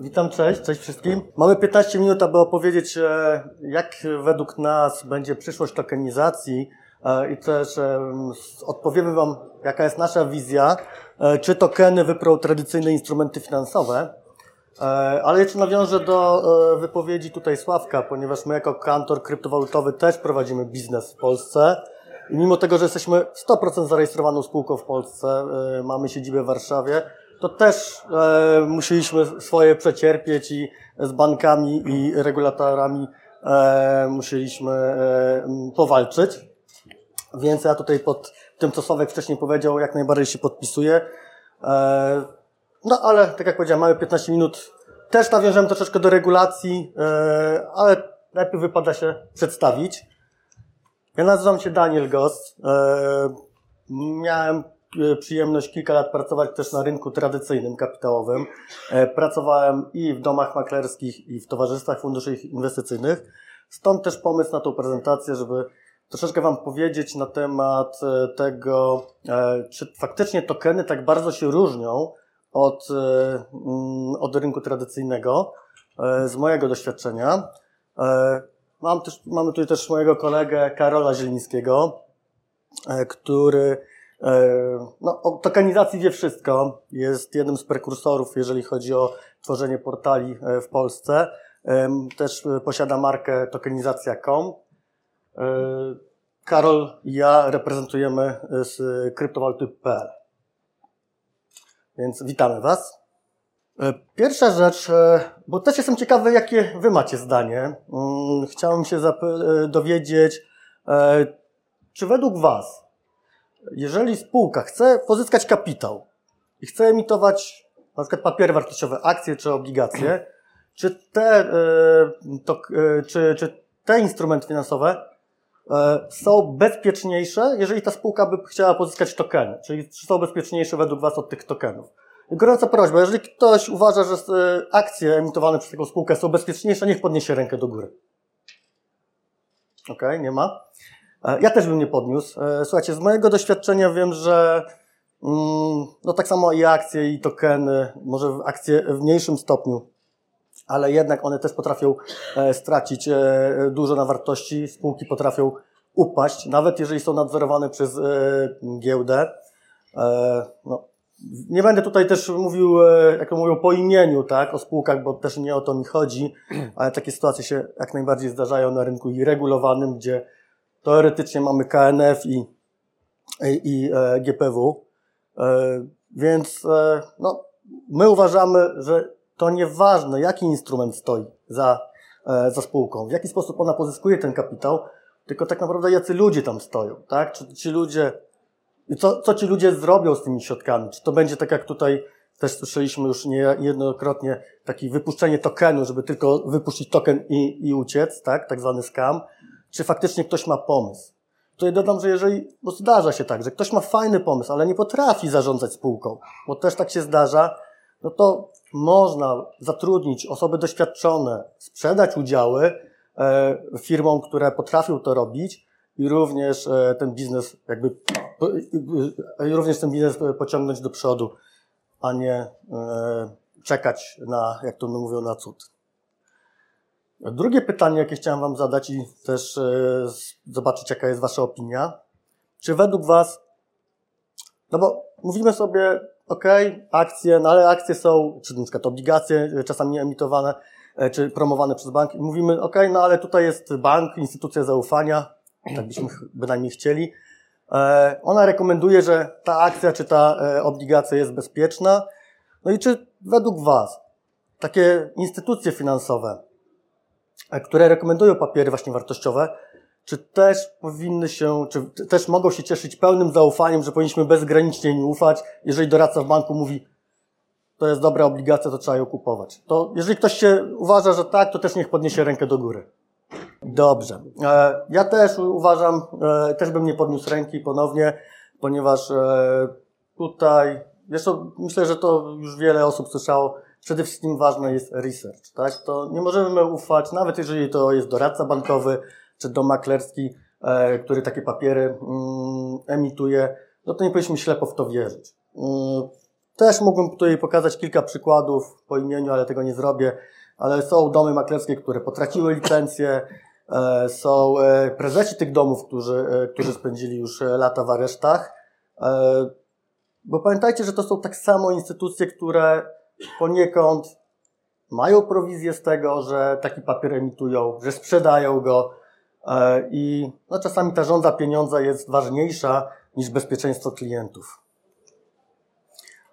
Witam, cześć, cześć wszystkim. Mamy 15 minut, aby opowiedzieć, e, jak według nas będzie przyszłość tokenizacji e, i też e, odpowiemy Wam, jaka jest nasza wizja, czy tokeny wyprą tradycyjne instrumenty finansowe. Ale jeszcze nawiążę do wypowiedzi tutaj Sławka, ponieważ my jako kantor kryptowalutowy też prowadzimy biznes w Polsce. I mimo tego, że jesteśmy 100% zarejestrowaną spółką w Polsce, mamy siedzibę w Warszawie, to też e, musieliśmy swoje przecierpieć i z bankami i regulatorami e, musieliśmy e, powalczyć. Więc ja tutaj pod tym, co Sławek wcześniej powiedział, jak najbardziej się podpisuję. E, no ale, tak jak powiedziałem, mamy 15 minut. Też nawiążemy troszeczkę do regulacji, e, ale najpierw wypada się przedstawić. Ja nazywam się Daniel Gost. E, miałem przyjemność kilka lat pracować też na rynku tradycyjnym, kapitałowym. E, pracowałem i w domach maklerskich, i w towarzystwach funduszy inwestycyjnych. Stąd też pomysł na tą prezentację, żeby troszeczkę Wam powiedzieć na temat e, tego, czy faktycznie tokeny tak bardzo się różnią od, mm, od rynku tradycyjnego, z mojego doświadczenia. Mam też, mamy tutaj też mojego kolegę Karola Zielińskiego, który E, no, o tokenizacji wie wszystko. Jest jednym z prekursorów, jeżeli chodzi o tworzenie portali e, w Polsce. Też e, posiada markę tokenizacja.com. Karol i ja reprezentujemy z kryptowaluty.pl. Więc witamy Was. Pierwsza rzecz, bo też jestem ciekawy, jakie Wy macie zdanie. Mm, chciałem się dowiedzieć, czy według Was jeżeli spółka chce pozyskać kapitał i chce emitować na przykład papiery wartościowe, akcje czy obligacje, czy te, e, to, e, czy, czy te instrumenty finansowe e, są bezpieczniejsze, jeżeli ta spółka by chciała pozyskać tokeny, czyli czy są bezpieczniejsze według Was od tych tokenów. Gorąca prośba, jeżeli ktoś uważa, że akcje emitowane przez taką spółkę są bezpieczniejsze, niech podniesie rękę do góry. Ok, nie ma. E, ja też bym nie podniósł. E, słuchajcie, z mojego doświadczenia wiem, że mm, no tak samo i akcje, i tokeny, może akcje w mniejszym stopniu, ale jednak one też potrafią e, stracić dużo na wartości, spółki potrafią upaść, nawet jeżeli są nadzorowane przez giełdę. No, nie będę tutaj też mówił, jak to mówią, po imieniu, tak, o spółkach, bo też nie o to mi chodzi, ale takie sytuacje się jak najbardziej zdarzają na rynku i regulowanym, gdzie Teoretycznie mamy KNF i, i, i e, GPW, e, więc e, no, my uważamy, że to nieważne, jaki instrument stoi za, za spółką, w jaki sposób ona pozyskuje ten kapitał, tylko tak naprawdę jacy ludzie tam stoją, tak? Czy ci ludzie, co, co ci ludzie zrobią z tymi środkami? Czy to będzie tak jak tutaj też słyszeliśmy już niejednokrotnie, takie wypuszczenie tokenu, żeby tylko wypuścić token i, i uciec, tak? Tak zwany scam czy faktycznie ktoś ma pomysł. Tutaj dodam, że jeżeli, bo zdarza się tak, że ktoś ma fajny pomysł, ale nie potrafi zarządzać spółką, bo też tak się zdarza, no to można zatrudnić osoby doświadczone, sprzedać udziały e, firmom, które potrafią to robić i również e, ten biznes jakby, e, również ten biznes pociągnąć do przodu, a nie e, czekać na, jak to mówią, na cud. Drugie pytanie, jakie chciałem Wam zadać i też e, zobaczyć, jaka jest Wasza opinia. Czy według Was, no bo mówimy sobie, ok, akcje, no ale akcje są, czy na przykład obligacje, e, czasami emitowane, e, czy promowane przez bank i mówimy, ok, no ale tutaj jest bank, instytucja zaufania, tak byśmy bynajmniej chcieli. Ona rekomenduje, że ta akcja czy ta obligacja jest bezpieczna. No i czy według Was takie instytucje finansowe, które rekomendują papiery właśnie wartościowe, czy też powinny się, czy też mogą się cieszyć pełnym zaufaniem, że powinniśmy bezgranicznie im ufać, jeżeli doradca w banku mówi, to jest dobra obligacja, to trzeba ją kupować. To jeżeli ktoś się uważa, że tak, to też niech podniesie rękę do góry. Dobrze. E, ja też uważam, e, też bym nie podniósł ręki ponownie, ponieważ tutaj, zresztą myślę, że to już wiele osób słyszało, przede wszystkim ważny jest research, tak? To nie możemy ufać, nawet jeżeli to jest doradca bankowy czy dom maklerski, e, który takie papiery mm, emituje, no to nie powinniśmy ślepo w to wierzyć. Mm, też mógłbym tutaj pokazać kilka przykładów po imieniu, ale tego nie zrobię. Ale są domy maklerskie, które potraciły licencje, e, są e, prezesi tych domów, którzy, e, którzy spędzili już lata w aresztach. Bo pamiętajcie, że to są tak samo instytucje, które poniekąd mają prowizję z tego, że taki papier emitują, że sprzedają go i no, czasami ta żąda pieniądza jest ważniejsza niż bezpieczeństwo klientów.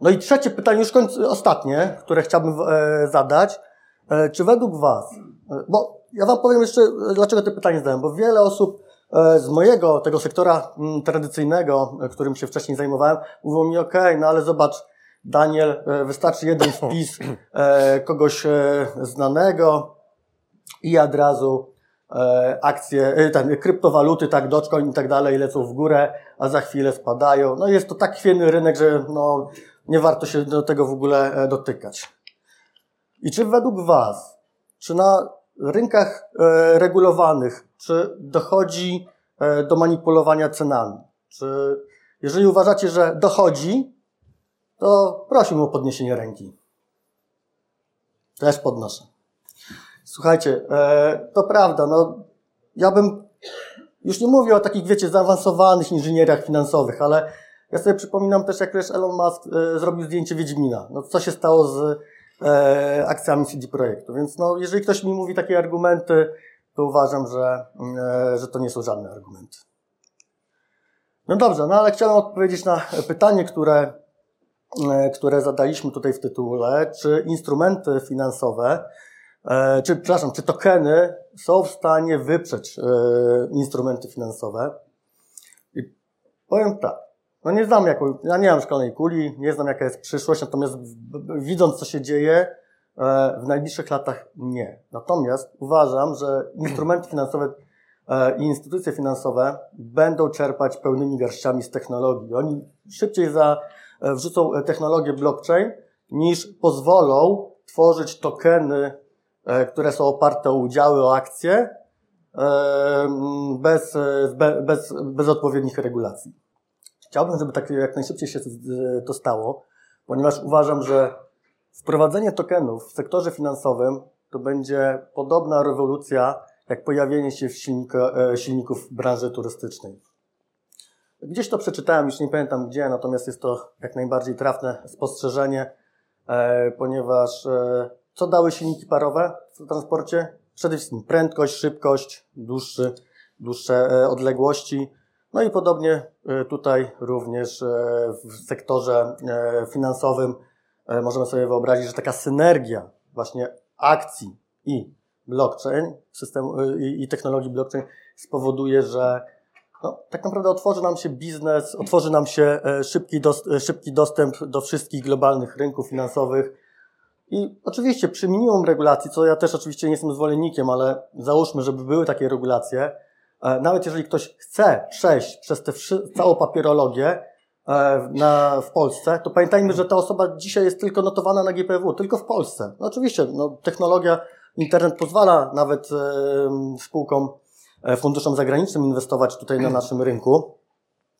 No i trzecie pytanie, już końc, ostatnie, które chciałbym e, zadać. E, czy według Was, e, bo ja Wam powiem jeszcze, dlaczego te pytanie zadałem, bo wiele osób z mojego, tego sektora m, tradycyjnego, którym się wcześniej zajmowałem, mówią mi, ok, no ale zobacz, Daniel, wystarczy jeden wpis kogoś znanego i od razu akcje, ten, kryptowaluty, tak, Dogecoin i tak dalej lecą w górę, a za chwilę spadają. No jest to tak chwiejny rynek, że no, nie warto się do tego w ogóle e, dotykać. I czy według Was, czy na rynkach e, regulowanych, czy dochodzi e, do manipulowania cenami? Czy jeżeli uważacie, że dochodzi, to prosimy o podniesienie ręki. Też podnoszę. Słuchajcie, to prawda, no ja bym, już nie mówię o takich, wiecie, zaawansowanych inżynierach finansowych, ale ja sobie przypominam też, jak wiesz, Elon Musk e, zrobił zdjęcie Wiedźmina. No, co się stało z e, akcjami CD Projektu. Więc no, jeżeli ktoś mi mówi takie argumenty, to uważam, że, e, że to nie są żadne argumenty. No dobrze, no ale chciałem odpowiedzieć na pytanie, które, e, które zadaliśmy tutaj w tytule. Czy instrumenty finansowe, e, czy, przepraszam, czy tokeny są w stanie wyprzeć e, instrumenty finansowe? I powiem tak. No nie znam jaką, ja nie mam szklanej kuli, nie znam jaka jest przyszłość, natomiast widząc co się dzieje, e, w najbliższych latach nie. Natomiast uważam, że instrumenty finansowe e, i instytucje finansowe będą czerpać pełnymi garściami z technologii. Oni szybciej za, e, wrzucą technologię blockchain, niż pozwolą tworzyć tokeny, które są oparte o udziały, o akcje, bez, bez, bez odpowiednich regulacji. Chciałbym, żeby tak jak najszybciej się to stało, ponieważ uważam, że wprowadzenie tokenów w sektorze finansowym to będzie podobna rewolucja, jak pojawienie się silnika, e, silników branży turystycznej. Gdzieś to przeczytałem, już nie pamiętam gdzie, natomiast jest to jak najbardziej trafne spostrzeżenie, e, ponieważ e, co dały silniki parowe w transporcie? Przede wszystkim prędkość, szybkość, dłuższy, dłuższe odległości, no i podobnie e, tutaj również e, w sektorze e, finansowym możemy sobie wyobrazić, że taka synergia właśnie akcji i blockchain, systemu i, i technologii blockchain spowoduje, że no, tak naprawdę otworzy nam się biznes, otworzy nam się szybki, dost, szybki dostęp do wszystkich globalnych rynków finansowych. I oczywiście przy minimum regulacji, co ja też oczywiście nie jestem zwolennikiem, ale załóżmy, żeby były takie regulacje, E, nawet jeżeli ktoś chce przejść przez tę całą papierologię e, na, w Polsce, to pamiętajmy, że ta osoba dzisiaj jest tylko notowana na GPW, tylko w Polsce. No oczywiście, no, technologia, internet pozwala nawet e, spółkom, e, funduszom zagranicznym inwestować tutaj na naszym rynku,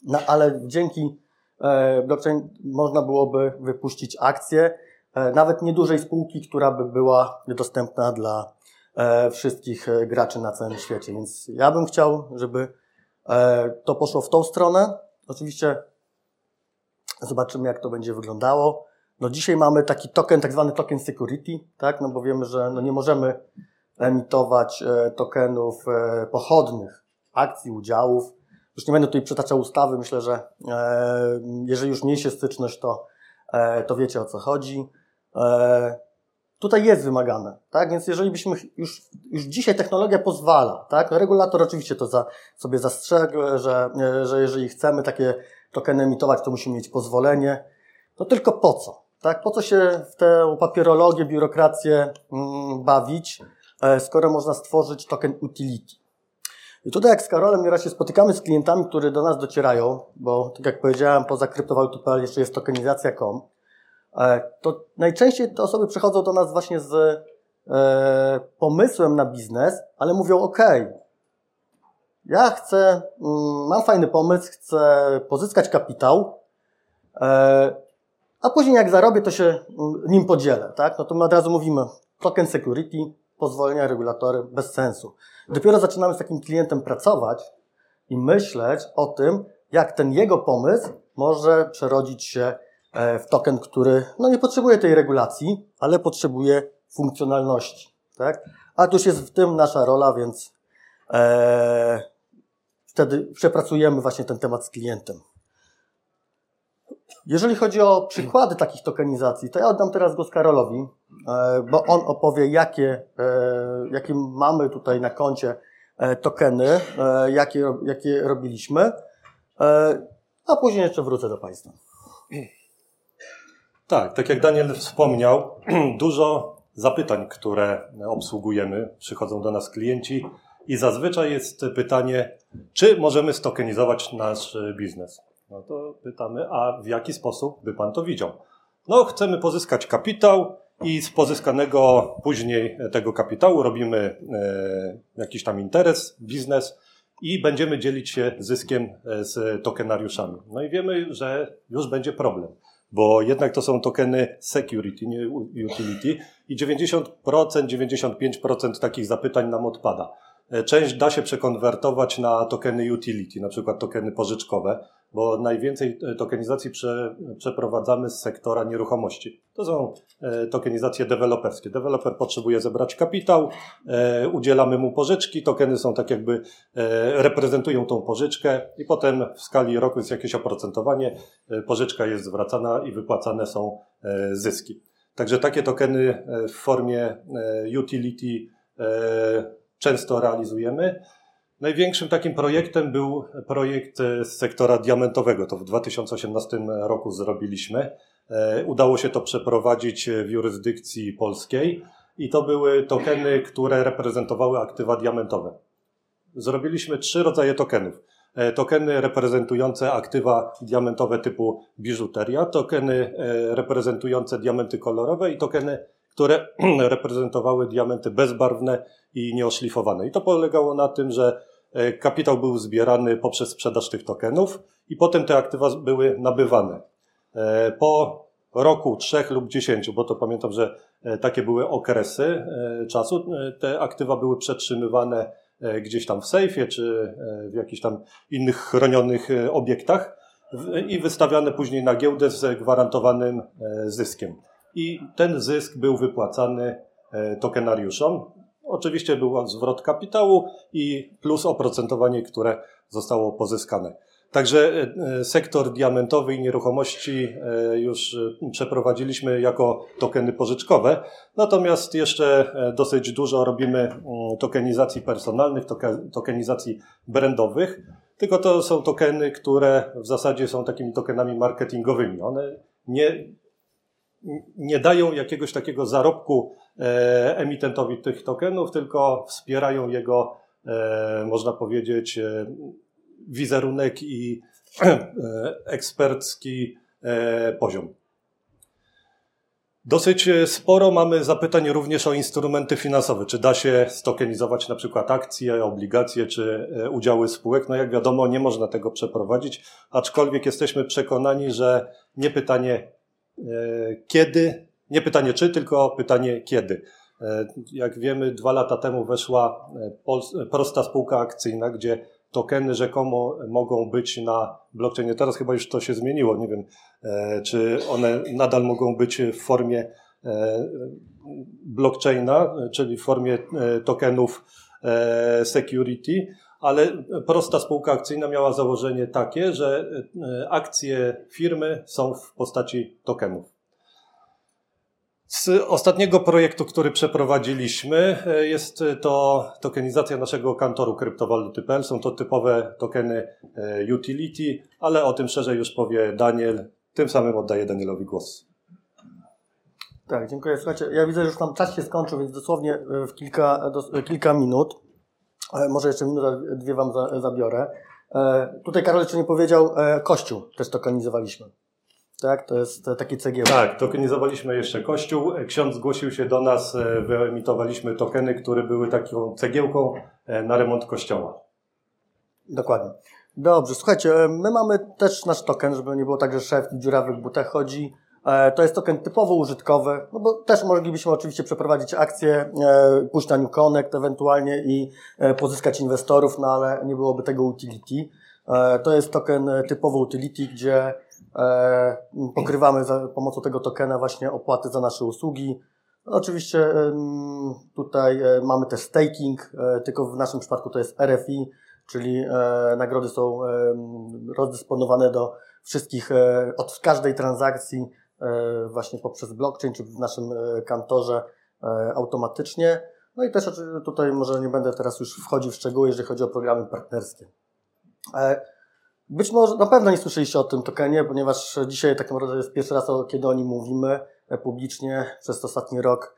no, ale dzięki e, blockchain można byłoby wypuścić akcje, e, nawet niedużej spółki, która by była dostępna dla E, wszystkich e, graczy na całym świecie. Więc ja bym chciał, żeby e, to poszło w tą stronę. Oczywiście zobaczymy, jak to będzie wyglądało. No dzisiaj mamy taki token, tak zwany token security, tak? No bo wiemy, że no nie możemy emitować tokenów pochodnych, akcji, udziałów. Już nie będę tutaj przytaczał ustawy, myślę, że jeżeli już mieliście styczność, to, to wiecie o co chodzi tutaj jest wymagane, tak? Więc jeżeli byśmy już, już dzisiaj technologia pozwala, tak? Regulator oczywiście to za, sobie zastrzegł, że, że jeżeli chcemy takie tokeny emitować, to musimy mieć pozwolenie. To tylko po co? Tak? Po co się w tę papierologię, biurokrację mm, bawić, e, skoro można stworzyć token utility? I tutaj jak z Karolem nieraz się spotykamy z klientami, którzy do nas docierają, bo tak jak powiedziałem, poza kryptowaluty.pl jeszcze jest tokenizacja.com, E, to najczęściej te osoby przychodzą do nas właśnie z e, pomysłem na biznes, ale mówią: OK, ja chcę, mm, mam fajny pomysł, chcę pozyskać kapitał, e, a później jak zarobię, to się mm, nim podzielę, tak? No to my od razu mówimy token security, pozwolenia, regulatory, bez sensu. Dopiero zaczynamy z takim klientem pracować i myśleć o tym, jak ten jego pomysł może przerodzić się e, w token, który no nie potrzebuje tej regulacji, ale potrzebuje funkcjonalności, tak? A tu już jest w tym nasza rola, więc e, wtedy przepracujemy właśnie ten temat z klientem. Jeżeli chodzi o przykłady takich tokenizacji, to ja oddam teraz głos Karolowi, e, bo on opowie, jakie, e, jakie mamy tutaj na koncie e, tokeny, jakie, jakie robiliśmy, a później jeszcze wrócę do Państwa. Tak, tak jak Daniel wspomniał, dużo zapytań, które obsługujemy, przychodzą do nas klienci i zazwyczaj jest pytanie, czy możemy stokenizować nasz biznes. No to pytamy, a w jaki sposób by Pan to widział? No, chcemy pozyskać kapitał i z pozyskanego później tego kapitału robimy e, jakiś tam interes, biznes i będziemy dzielić się zyskiem e, z tokenariuszami. No i wiemy, że już będzie problem, bo jednak to są tokeny security, nie utility i 90%, 95% takich zapytań nam odpada. E, część da się przekonwertować na tokeny utility, na przykład tokeny pożyczkowe, bo najwięcej e, tokenizacji prze, przeprowadzamy z sektora nieruchomości. To są e, tokenizacje deweloperskie. Deweloper potrzebuje zebrać kapitał, udzielamy mu pożyczki, tokeny są tak jakby reprezentują tą pożyczkę i potem w skali roku jest jakieś oprocentowanie, pożyczka jest zwracana i wypłacane są zyski. Także takie tokeny w formie utility często realizujemy. Największym takim projektem był projekt z sektora diamentowego. To w 2018 roku zrobiliśmy. E, udało się to przeprowadzić w jurysdykcji polskiej i to były tokeny, które reprezentowały aktywa diamentowe. Zrobiliśmy trzy rodzaje tokenów. E, tokeny reprezentujące aktywa diamentowe typu biżuteria, tokeny e, reprezentujące diamenty kolorowe i tokeny które reprezentowały diamenty bezbarwne i nieoszlifowane. I to polegało na tym, że e, kapitał był zbierany poprzez sprzedaż tych tokenów i potem te aktywa były nabywane. E, po roku, trzech lub dziesięciu, bo to pamiętam, że e, takie były okresy czasu, te aktywa były przetrzymywane gdzieś tam w sejfie czy w jakichś tam innych chronionych obiektach i wystawiane później na giełdę z gwarantowanym zyskiem i ten zysk był wypłacany e, tokenariuszom. Oczywiście był zwrot kapitału i plus oprocentowanie, które zostało pozyskane. Także e, sektor diamentowy i nieruchomości e, już przeprowadziliśmy jako tokeny pożyczkowe, natomiast jeszcze dosyć dużo robimy mm, tokenizacji personalnych, tokenizacji brandowych, tylko to są tokeny, które w zasadzie są takimi tokenami marketingowymi. One nie nie dają jakiegoś takiego zarobku e, emitentowi tych tokenów, tylko wspierają jego, e, można powiedzieć, e, wizerunek i ekspercki poziom. Dosyć sporo mamy zapytań również o instrumenty finansowe. Czy da się stokenizować na przykład akcje, obligacje czy udziały spółek? No jak wiadomo, nie można tego przeprowadzić, aczkolwiek jesteśmy przekonani, że nie pytanie kiedy, nie pytanie czy, tylko pytanie kiedy. E, jak wiemy, dwa lata temu weszła e, prosta spółka akcyjna, gdzie tokeny rzekomo mogą być na blockchainie. Teraz chyba już to się zmieniło. Nie wiem, czy one nadal mogą być w formie blockchaina, czyli w formie tokenów security, ale prosta spółka akcyjna miała założenie takie, że e, akcje firmy są w postaci tokenów. Z ostatniego projektu, który przeprowadziliśmy, e, jest to tokenizacja naszego kantoru kryptowaluty.pl. Są to typowe tokeny e, utility, ale o tym szerzej już powie Daniel. Tym samym oddaję Danielowi głos. Tak, dziękuję. Słuchajcie, ja widzę, że już nam czas się skończył, więc dosłownie w kilka, kilka minut. Może jeszcze minutę, dwie Wam zabiorę. E, tutaj Karol jeszcze nie powiedział, e, Kościół też tokenizowaliśmy. Tak, to jest taki cegiełek. Tak, tokenizowaliśmy jeszcze Kościół. Ksiądz zgłosił się do nas, e, wyemitowaliśmy tokeny, które były taką cegiełką na remont kościoła. Dokładnie. Dobrze, słuchajcie, my mamy też nasz token, żeby nie było tak, że szef w dziurawych butach chodzi. E, to jest token typowo użytkowy, no bo też moglibyśmy oczywiście przeprowadzić akcję, e, pójść na New Connect ewentualnie i e, pozyskać inwestorów, no ale nie byłoby tego utility. To jest token typowo utility, gdzie pokrywamy za pomocą tego tokena właśnie opłaty za nasze usługi. Oczywiście tutaj mamy też staking, tylko w naszym przypadku to jest RFI, czyli nagrody są rozdysponowane do wszystkich, od każdej transakcji właśnie poprzez blockchain, czy w naszym e, kantorze e, automatycznie. No i też tutaj może nie będę teraz już wchodził w szczegóły, jeżeli chodzi o programy partnerskie. Być może, na pewno nie słyszeliście o tym tokenie, ponieważ dzisiaj tak naprawdę jest pierwszy raz, kiedy o nim mówimy publicznie. Przez ostatni rok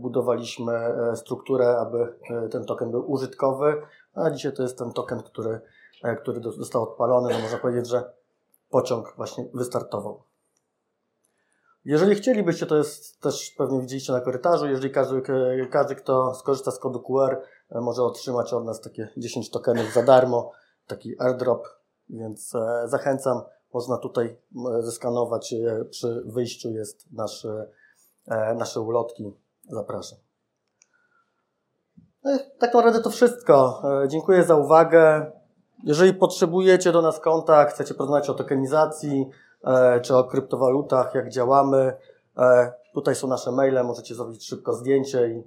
budowaliśmy strukturę, aby ten token był użytkowy, a dzisiaj to jest ten token, który, który został odpalony. No można powiedzieć, że pociąg właśnie wystartował. Jeżeli chcielibyście, to jest też pewnie widzieliście na korytarzu, jeżeli każdy, każdy kto skorzysta z kodu QR, e, może otrzymać od nas takie 10 tokenów za darmo, taki airdrop, więc e, zachęcam. Można tutaj zeskanować, przy wyjściu jest nasze, nasze ulotki. Zapraszam. No tak naprawdę to wszystko. E, dziękuję za uwagę. Jeżeli potrzebujecie do nas kontakt, chcecie porozmawiać o tokenizacji, E, czy o kryptowalutach, jak działamy. E, tutaj są nasze maile, możecie zrobić szybko zdjęcie i